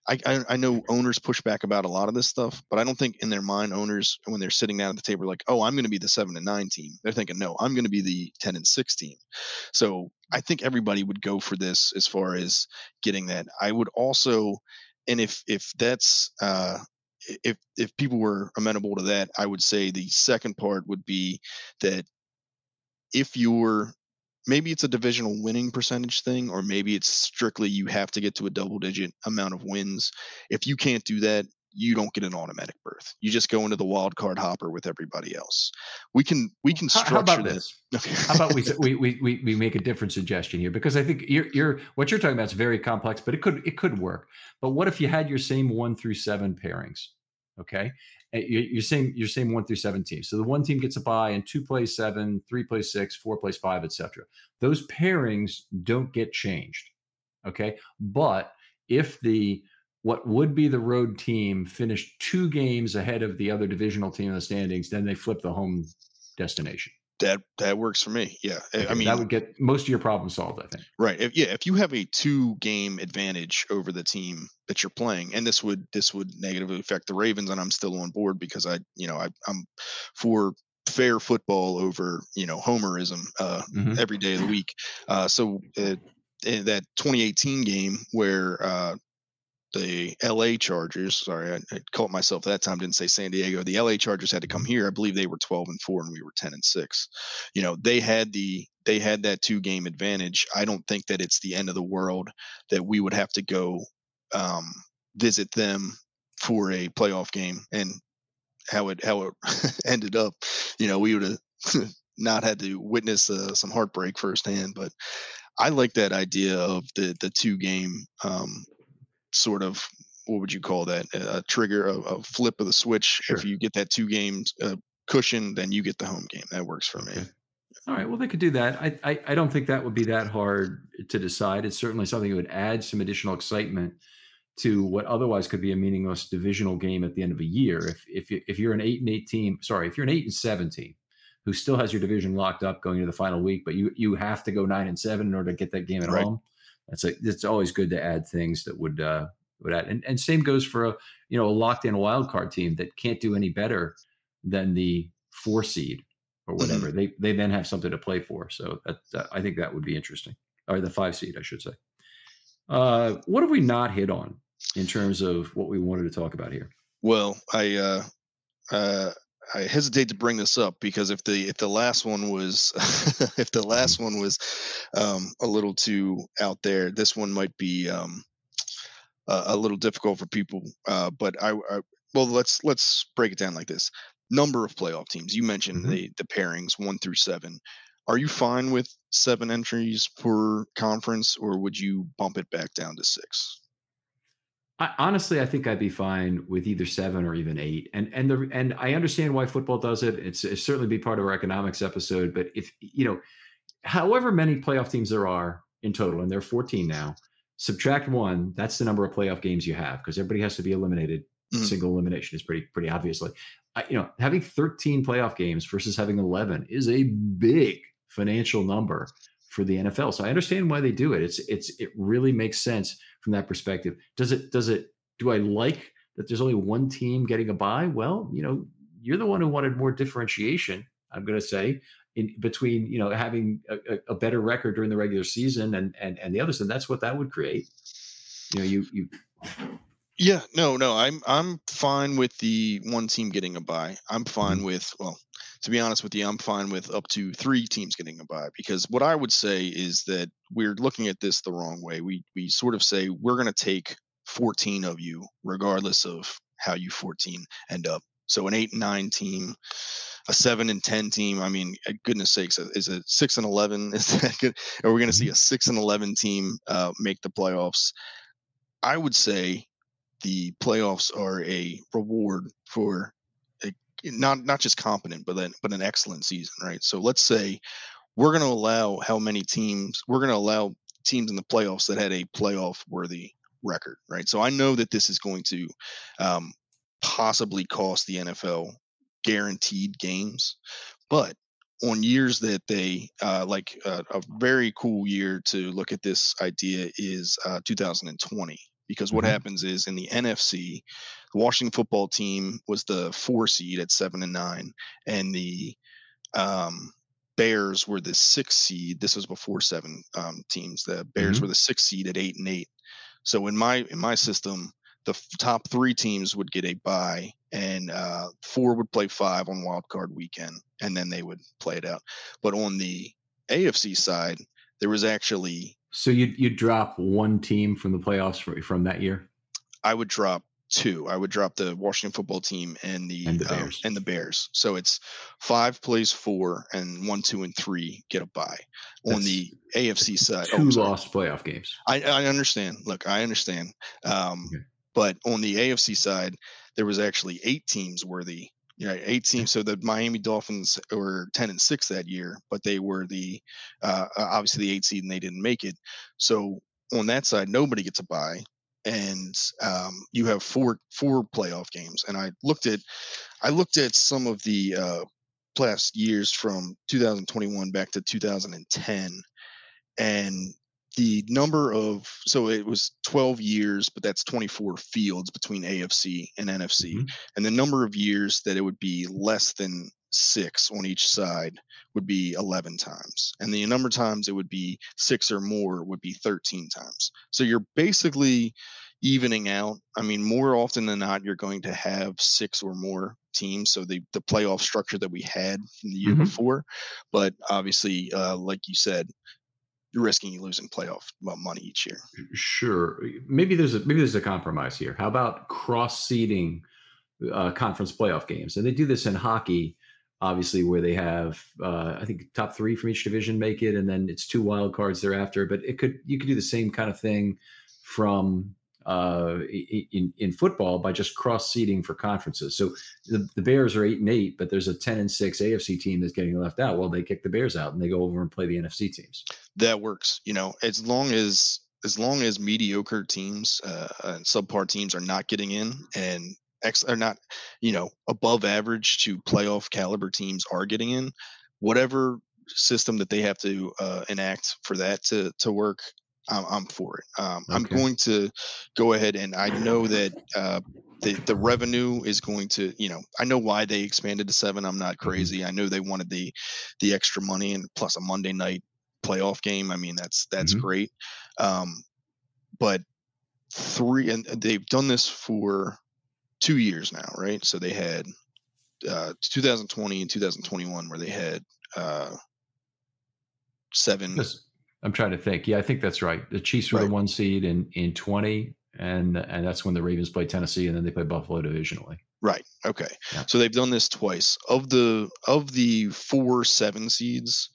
I, I, I know owners push back about a lot of this stuff, but I don't think in their mind owners when they're sitting down at the table like, oh, I'm going to be the seven and nine team. They're thinking, no, I'm going to be the ten and six team. So I think everybody would go for this as far as getting that. I would also, and if if that's uh, if if people were amenable to that, I would say the second part would be that if you're maybe it's a divisional winning percentage thing, or maybe it's strictly you have to get to a double digit amount of wins. If you can't do that, you don't get an automatic berth. You just go into the wild card hopper with everybody else. We can we can structure how, about this. this? how about we, we we we make a different suggestion here because I think you're you're what you're talking about is very complex, but it could it could work. But what if you had your same one through seven pairings? Okay, Eh, you're saying you're saying one through seven teams. So the one team gets a bye, and two plays seven, three plays six, four plays five, etc. Those pairings don't get changed. Okay, but if the what would be the road team finished two games ahead of the other divisional team in the standings, then they flip the home destination. That that works for me. Yeah, okay, I mean that would get most of your problems solved. I think. Right. If, yeah, if you have a two game advantage over the team that you're playing, and this would this would negatively affect the Ravens, and I'm still on board because I you know I, I'm for fair football over you know homerism uh, mm-hmm. every day of the week. Uh, so uh, in that 2018 game where uh, the LA Chargers. Sorry, I, I, caught myself that time. Didn't say San Diego. The LA Chargers had to come here. I believe they were 12 and four, and we were 10 and six. You know, they had the they had that two game advantage. I don't think that it's the end of the world that we would have to go um, visit them for a playoff game and how it how it ended up. You know, we would have not had to witness uh, some heartbreak firsthand, but. I like that idea of the the two game um, sort of what would you call that a trigger a, a flip of the switch. Sure. if you get that two games uh, cushion then you get the home game. That works for me. All right. Well they could do that. I, I, I don't think that would be that hard to decide. It's certainly something that would add some additional excitement to what otherwise could be a meaningless divisional game at the end of a year. If if, you, if you're an eight and eight team sorry if you're an eight and seven team who still has your division locked up going into the final week, but you you have to go nine and seven in order to get that game at right. home. That's a it's always good to add things that would uh, would add, and and same goes for a you know a locked in wild card team that can't do any better than the four seed or whatever. Mm-hmm. They they then have something to play for. So that, that, I think that would be interesting, or the five seed, I should say. Uh, what have we not hit on in terms of what we wanted to talk about here? Well, I uh, uh, I hesitate to bring this up because if the if the last one was if the last one was um, a little too out there, this one might be um, a, a, little difficult for people. Uh, but I, I, well, let's let's break it down like this: number of playoff teams. You mentioned mm-hmm. the the pairings one through seven. Are you fine with seven entries per conference, or would you bump it back down to six? I, honestly, I think I'd be fine with either seven or even eight. And and the and I understand why football does it. It's, it's certainly be part of our economics episode. But if you know, however many playoff teams there are in total, and there are 14 now, subtract one. That's the number of playoff games you have because everybody has to be eliminated. Mm-hmm. Single elimination is pretty pretty obviously. I, you know, having 13 playoff games versus having 11 is a big financial number for the NFL. So I understand why they do it. It's it's it really makes sense from that perspective. Does it does it do I like that there's only one team getting a bye. Well, you know, you're the one who wanted more differentiation, I'm going to say, in between, you know, having a, a better record during the regular season and and and the others and that's what that would create. You know, you you yeah, no, no, I'm I'm fine with the one team getting a bye. I'm fine mm-hmm. with well, to be honest with you, I'm fine with up to three teams getting a bye because what I would say is that we're looking at this the wrong way. We we sort of say we're going to take 14 of you, regardless of how you 14 end up. So an eight and nine team, a seven and ten team. I mean, goodness sakes, is a six and eleven? Is that good? Are we going to see mm-hmm. a six and eleven team uh, make the playoffs? I would say the playoffs are a reward for not not just competent, but then but an excellent season, right? So let's say we're going to allow how many teams we're going to allow teams in the playoffs that had a playoff worthy record, right? So I know that this is going to um, possibly cost the NFL guaranteed games, but on years that they uh, like uh, a very cool year to look at this idea is uh, 2020 because what mm-hmm. happens is in the NFC, the Washington football team was the four seed at seven and nine, and the um, Bears were the six seed. This was before seven um, teams. The Bears mm-hmm. were the six seed at eight and eight. So in my in my system, the top three teams would get a bye, and uh, four would play five on wild card weekend, and then they would play it out. But on the AFC side, there was actually so you you drop one team from the playoffs from, from that year. I would drop two. I would drop the Washington football team and the and the um, Bears. Um, and the Bears. So it's five plays four, and one, two, and three get a bye. That's On the AFC side, two oh, lost playoff games. I, I understand. Look, I understand. Um, okay. But on the AFC side, there was actually eight teams worthy you know, eight teams. So the Miami Dolphins were ten and six that year, but they were the uh, obviously the eight seed and they didn't make it. So on that side, nobody gets a bye, and um, you have four four playoff games. And I looked at I looked at some of the uh, past years from 2021 back to 2010, and the number of so it was 12 years but that's 24 fields between afc and nfc mm-hmm. and the number of years that it would be less than six on each side would be 11 times. And the number of times it would be six or more would be 13 times. So you're basically evening out. I mean more often than not you're going to have six or more teams. So the the playoff structure that we had from the year mm-hmm. before. But obviously uh, like you said you're risking losing playoff money each year. Sure, maybe there's a maybe there's a compromise here. How about cross seeding uh, conference playoff games? And they do this in hockey, obviously, where they have uh, I think top three from each division make it, and then it's two wild cards thereafter. But it could you could do the same kind of thing from uh, in in football by just cross seeding for conferences. So the, the Bears are eight and eight, but there's a ten and six AFC team that's getting left out. Well, they kick the Bears out and they go over and play the NFC teams. That works. You know, as long as as long as mediocre teams uh, and subpar teams are not getting in, and ex are not, you know, above average to playoff caliber teams are getting in. Whatever system that they have to uh, enact for that to to work, I'm, I'm for it. Um, okay. I'm going to go ahead and I know that uh, the the revenue is going to, you know, I know why they expanded to seven. I'm not mm-hmm. crazy. I know they wanted the the extra money and plus a Monday night playoff game. I mean, that's that's mm-hmm. great. Um, but three, and they've done this for two years now, right? So they had uh, 2020 and 2021 where they had uh, seven. I'm trying to think. Yeah, I think that's right. The Chiefs were right. the one seed in in 20, and and that's when the Ravens played Tennessee, and then they played Buffalo divisionally. Right. Okay. Yeah. So they've done this twice. Of the of the four seven seeds,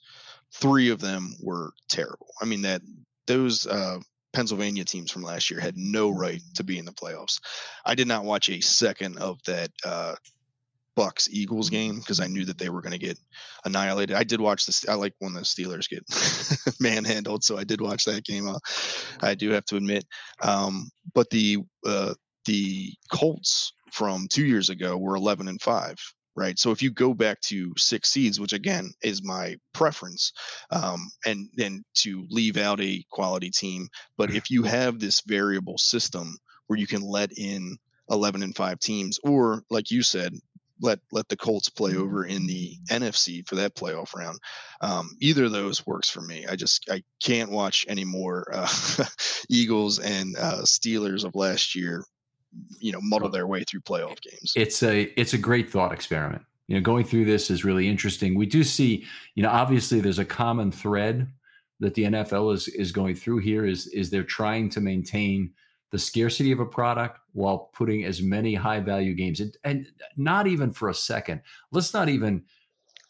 three of them were terrible. I mean that those uh, Pennsylvania teams from last year had no right to be in the playoffs. I did not watch a second of that uh, Bucs Eagles game because I knew that they were going to get annihilated. I did watch this. I like when the Steelers get manhandled, so I did watch that game. Uh, I do have to admit, um, but the uh, the Colts from two years ago were eleven and five right? So if you go back to six seeds, which again is my preference, um, and then to leave out a quality team, but if you have this variable system where you can let in 11 and 5 teams or like you said let let the Colts play over in the NFC for that playoff round. Um, either of those works for me. I just I can't watch any more uh, Eagles and uh, Steelers of last year you know muddle their way through playoff games. It's a it's a great thought experiment. You know, going through this is really interesting. We do see, you know, obviously there's a common thread that the NFL is is going through here is is they're trying to maintain the scarcity of a product while putting as many high value games and, and not even for a second. Let's not even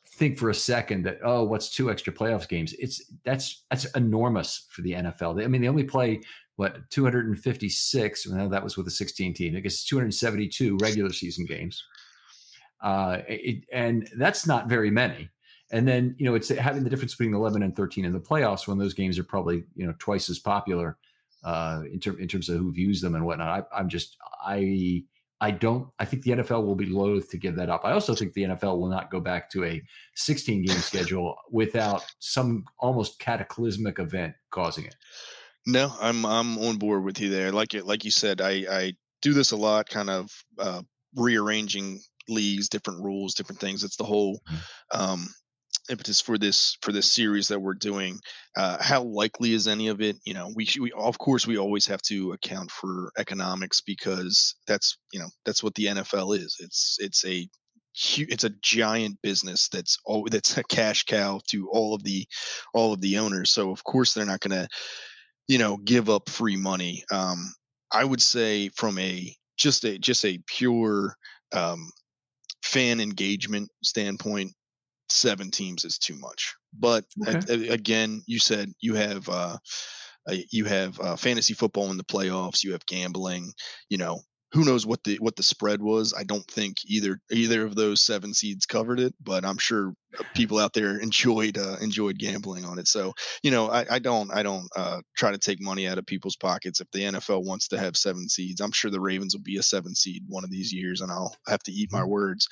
think for a second that oh what's two extra playoffs games it's that's that's enormous for the NFL. I mean they only play what 256 well, that was with a 16 team i guess 272 regular season games uh, it, and that's not very many and then you know it's having the difference between 11 and 13 in the playoffs when those games are probably you know twice as popular uh, in, ter- in terms of who views them and whatnot I, i'm just i I don't. I think the NFL will be loath to give that up. I also think the NFL will not go back to a 16 game schedule without some almost cataclysmic event causing it. No, I'm I'm on board with you there. Like it, like you said, I I do this a lot, kind of uh, rearranging leagues, different rules, different things. It's the whole mm-hmm. um, impetus for this for this series that we're doing. Uh, how likely is any of it? You know, we we of course we always have to account for economics because that's you know that's what the NFL is. It's it's a it's a giant business that's all that's a cash cow to all of the all of the owners. So of course they're not going to you know, give up free money. Um, I would say from a just a just a pure um, fan engagement standpoint, seven teams is too much. But okay. again, you said you have uh, you have uh, fantasy football in the playoffs. You have gambling. You know, who knows what the what the spread was i don't think either either of those seven seeds covered it but i'm sure people out there enjoyed uh, enjoyed gambling on it so you know i, I don't i don't uh, try to take money out of people's pockets if the nfl wants to have seven seeds i'm sure the ravens will be a seven seed one of these years and i'll have to eat my mm-hmm. words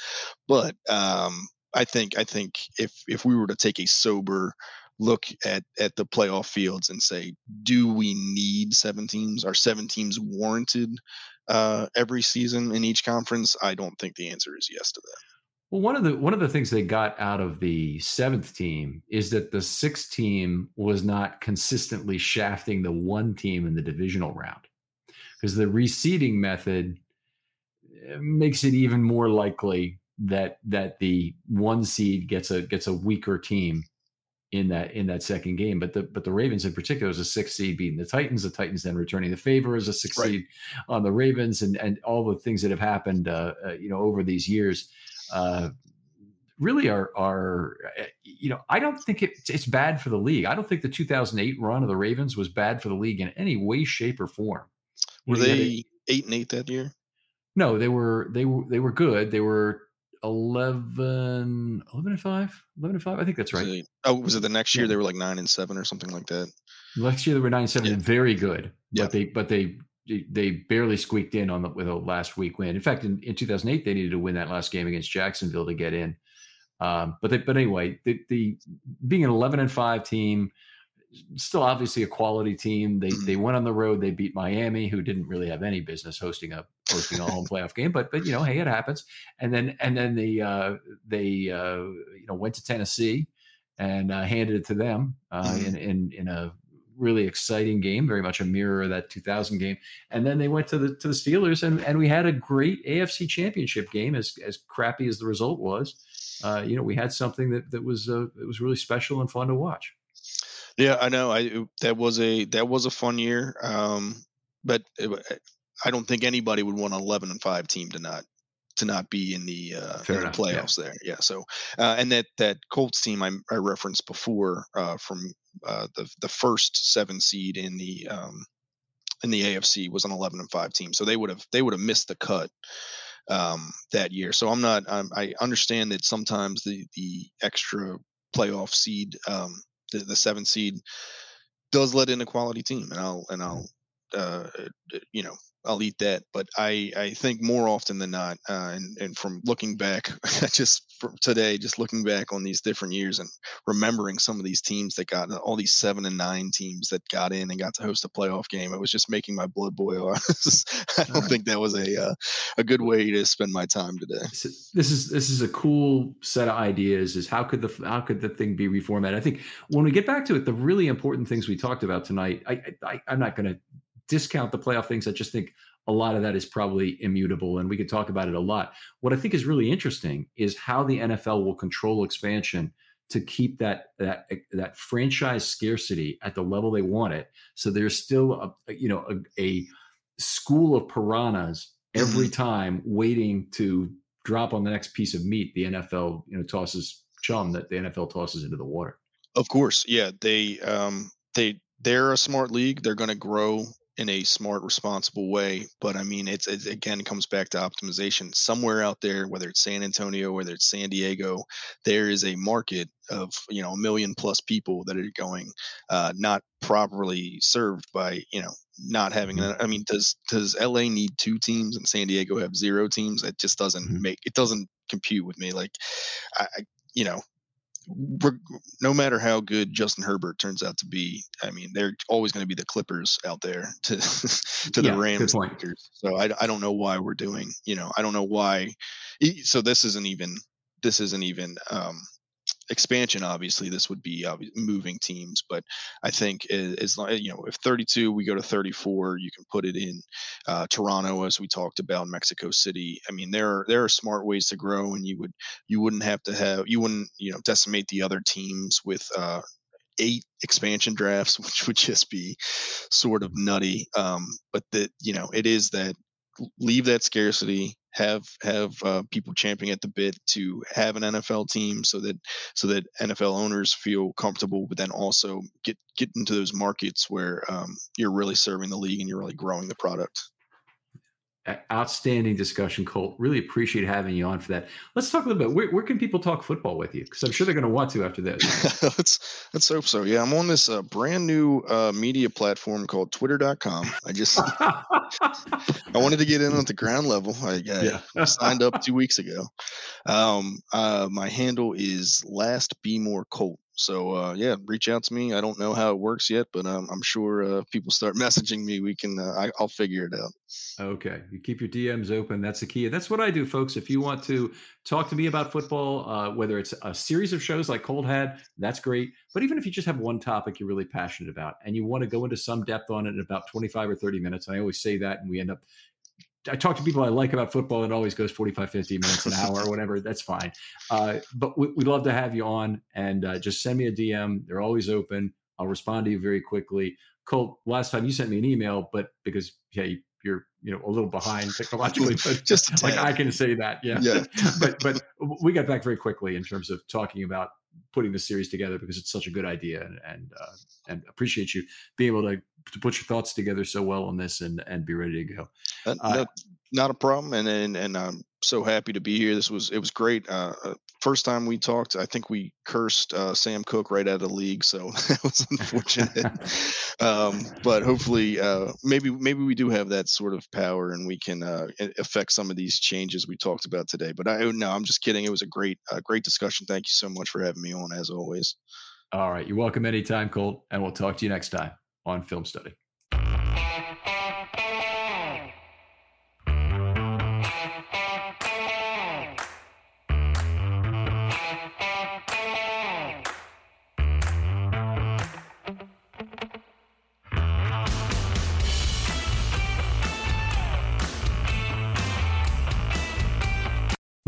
but um, i think i think if if we were to take a sober look at at the playoff fields and say, do we need seven teams? Are seven teams warranted uh, every season in each conference? I don't think the answer is yes to that. Well, one of the one of the things they got out of the seventh team is that the sixth team was not consistently shafting the one team in the divisional round because the reseeding method eh, makes it even more likely that that the one seed gets a gets a weaker team in that in that second game. But the but the Ravens in particular is a six seed beating the Titans. The Titans then returning the favor as a six right. seed on the Ravens, and and all the things that have happened, uh, uh, you know, over these years. Uh, really are are uh, you know I don't think it, it's bad for the league. I don't think the 2008 run of the Ravens was bad for the league in any way, shape, or form. Were they eight and eight that year? No, they were they were they were good. They were 11, 11 and 5 11 and 5 i think that's right oh was it the next year yeah. they were like 9 and 7 or something like that next year they were 9 and 7 yeah. very good yeah. but they but they they barely squeaked in on the with a last week win. In fact, in, in 2008, they needed to win that last game against Jacksonville to get in. Um, but they, but anyway, the, the being an 11 and five team, still obviously a quality team. They they went on the road. They beat Miami, who didn't really have any business hosting a hosting a home playoff game. But but you know, hey, it happens. And then and then the uh, they uh, you know went to Tennessee and uh, handed it to them uh, mm-hmm. in, in in a really exciting game, very much a mirror of that 2000 game. And then they went to the to the Steelers, and and we had a great AFC Championship game, as as crappy as the result was. Uh, you know, we had something that that was uh, it was really special and fun to watch. Yeah, I know. I that was a that was a fun year, um, but it, I don't think anybody would want an 11 and five team to not to not be in the, uh, in the playoffs yeah. there. Yeah. So, uh, and that that Colts team I, I referenced before uh, from uh, the the first seven seed in the um, in the AFC was an 11 and five team, so they would have they would have missed the cut um, that year. So I'm not I'm, i understand that sometimes the the extra playoff seed, um, the, the seven seed, does let in a quality team, and I'll and I'll uh, you know I'll eat that. But I, I think more often than not, uh, and, and from looking back, just today, just looking back on these different years and remembering some of these teams that got all these seven and nine teams that got in and got to host a playoff game, it was just making my blood boil. I don't think that was a uh, a good way to spend my time today. This is this is a cool set of ideas. Is how could the how could the thing be reformatted? I think when we get back to it, the really important things we talked about tonight, I, I I'm not going to discount the playoff things. I just think a lot of that is probably immutable, and we could talk about it a lot. What I think is really interesting is how the NFL will control expansion to keep that that that franchise scarcity at the level they want it. So there's still a you know a, a school of piranhas every mm-hmm. time waiting to drop on the next piece of meat the NFL you know tosses chum that the NFL tosses into the water. Of course, yeah, they um they they're a smart league. They're going to grow in a smart, responsible way. But I mean, it's, it's again, it comes back to optimization. Somewhere out there, whether it's San Antonio, whether it's San Diego, there is a market of you know a million plus people that are going uh, not properly served by you know not having mm-hmm. I mean, does does LA need two teams and San Diego have zero teams? It just doesn't mm-hmm. make it doesn't compute with me. Like, I, you know, no matter how good Justin Herbert turns out to be, I mean, they're always going to be the Clippers out there to to the yeah, Rams. So I, I don't know why we're doing, you know, I don't know why. So this isn't even this isn't even um, expansion, obviously, this would be moving teams. But I think as long you know, if 32 we go to 34, you can put it in uh, Toronto, as we talked about, Mexico City. I mean, there are there are smart ways to grow, and you would you wouldn't have to have you wouldn't you know decimate the other teams with uh, eight expansion drafts, which would just be sort of nutty. Um, but that you know, it is that leave that scarcity have have uh, people champing at the bit to have an NFL team so that so that NFL owners feel comfortable, but then also get get into those markets where um, you're really serving the league and you're really growing the product outstanding discussion, Colt. Really appreciate having you on for that. Let's talk a little bit. Where, where can people talk football with you? Because I'm sure they're going to want to after this. let's let's hope so. Yeah, I'm on this uh, brand new uh, media platform called Twitter.com. I just I wanted to get in at the ground level. I, I yeah. signed up two weeks ago. Um, uh, my handle is Last Be More Colt. So uh, yeah, reach out to me. I don't know how it works yet, but um, I'm sure uh, people start messaging me. We can. Uh, I, will figure it out. Okay, you keep your DMs open. That's the key. That's what I do, folks. If you want to talk to me about football, uh, whether it's a series of shows like Colt had, that's great. But even if you just have one topic you're really passionate about and you want to go into some depth on it in about 25 or 30 minutes, I always say that, and we end up I talk to people I like about football. It always goes 45, 50 minutes, an hour, or whatever. That's fine. Uh, but we, would love to have you on and uh, just send me a DM. They're always open. I'll respond to you very quickly. Colt, last time you sent me an email, but because, yeah, you're, you know, a little behind technologically, but just like I can say that. Yeah. yeah. but, but we got back very quickly in terms of talking about putting the series together because it's such a good idea and, and, uh, and appreciate you being able to to put your thoughts together so well on this and and be ready to go. Uh, uh, not a problem, and, and and I'm so happy to be here. This was it was great. Uh, uh first time we talked, I think we cursed uh, Sam Koch right out of the league, so that was unfortunate. um, but hopefully, uh, maybe maybe we do have that sort of power, and we can uh, affect some of these changes we talked about today. But I no, I'm just kidding. It was a great great discussion. Thank you so much for having me on, as always. All right, you're welcome anytime, Colt, and we'll talk to you next time on Film Study.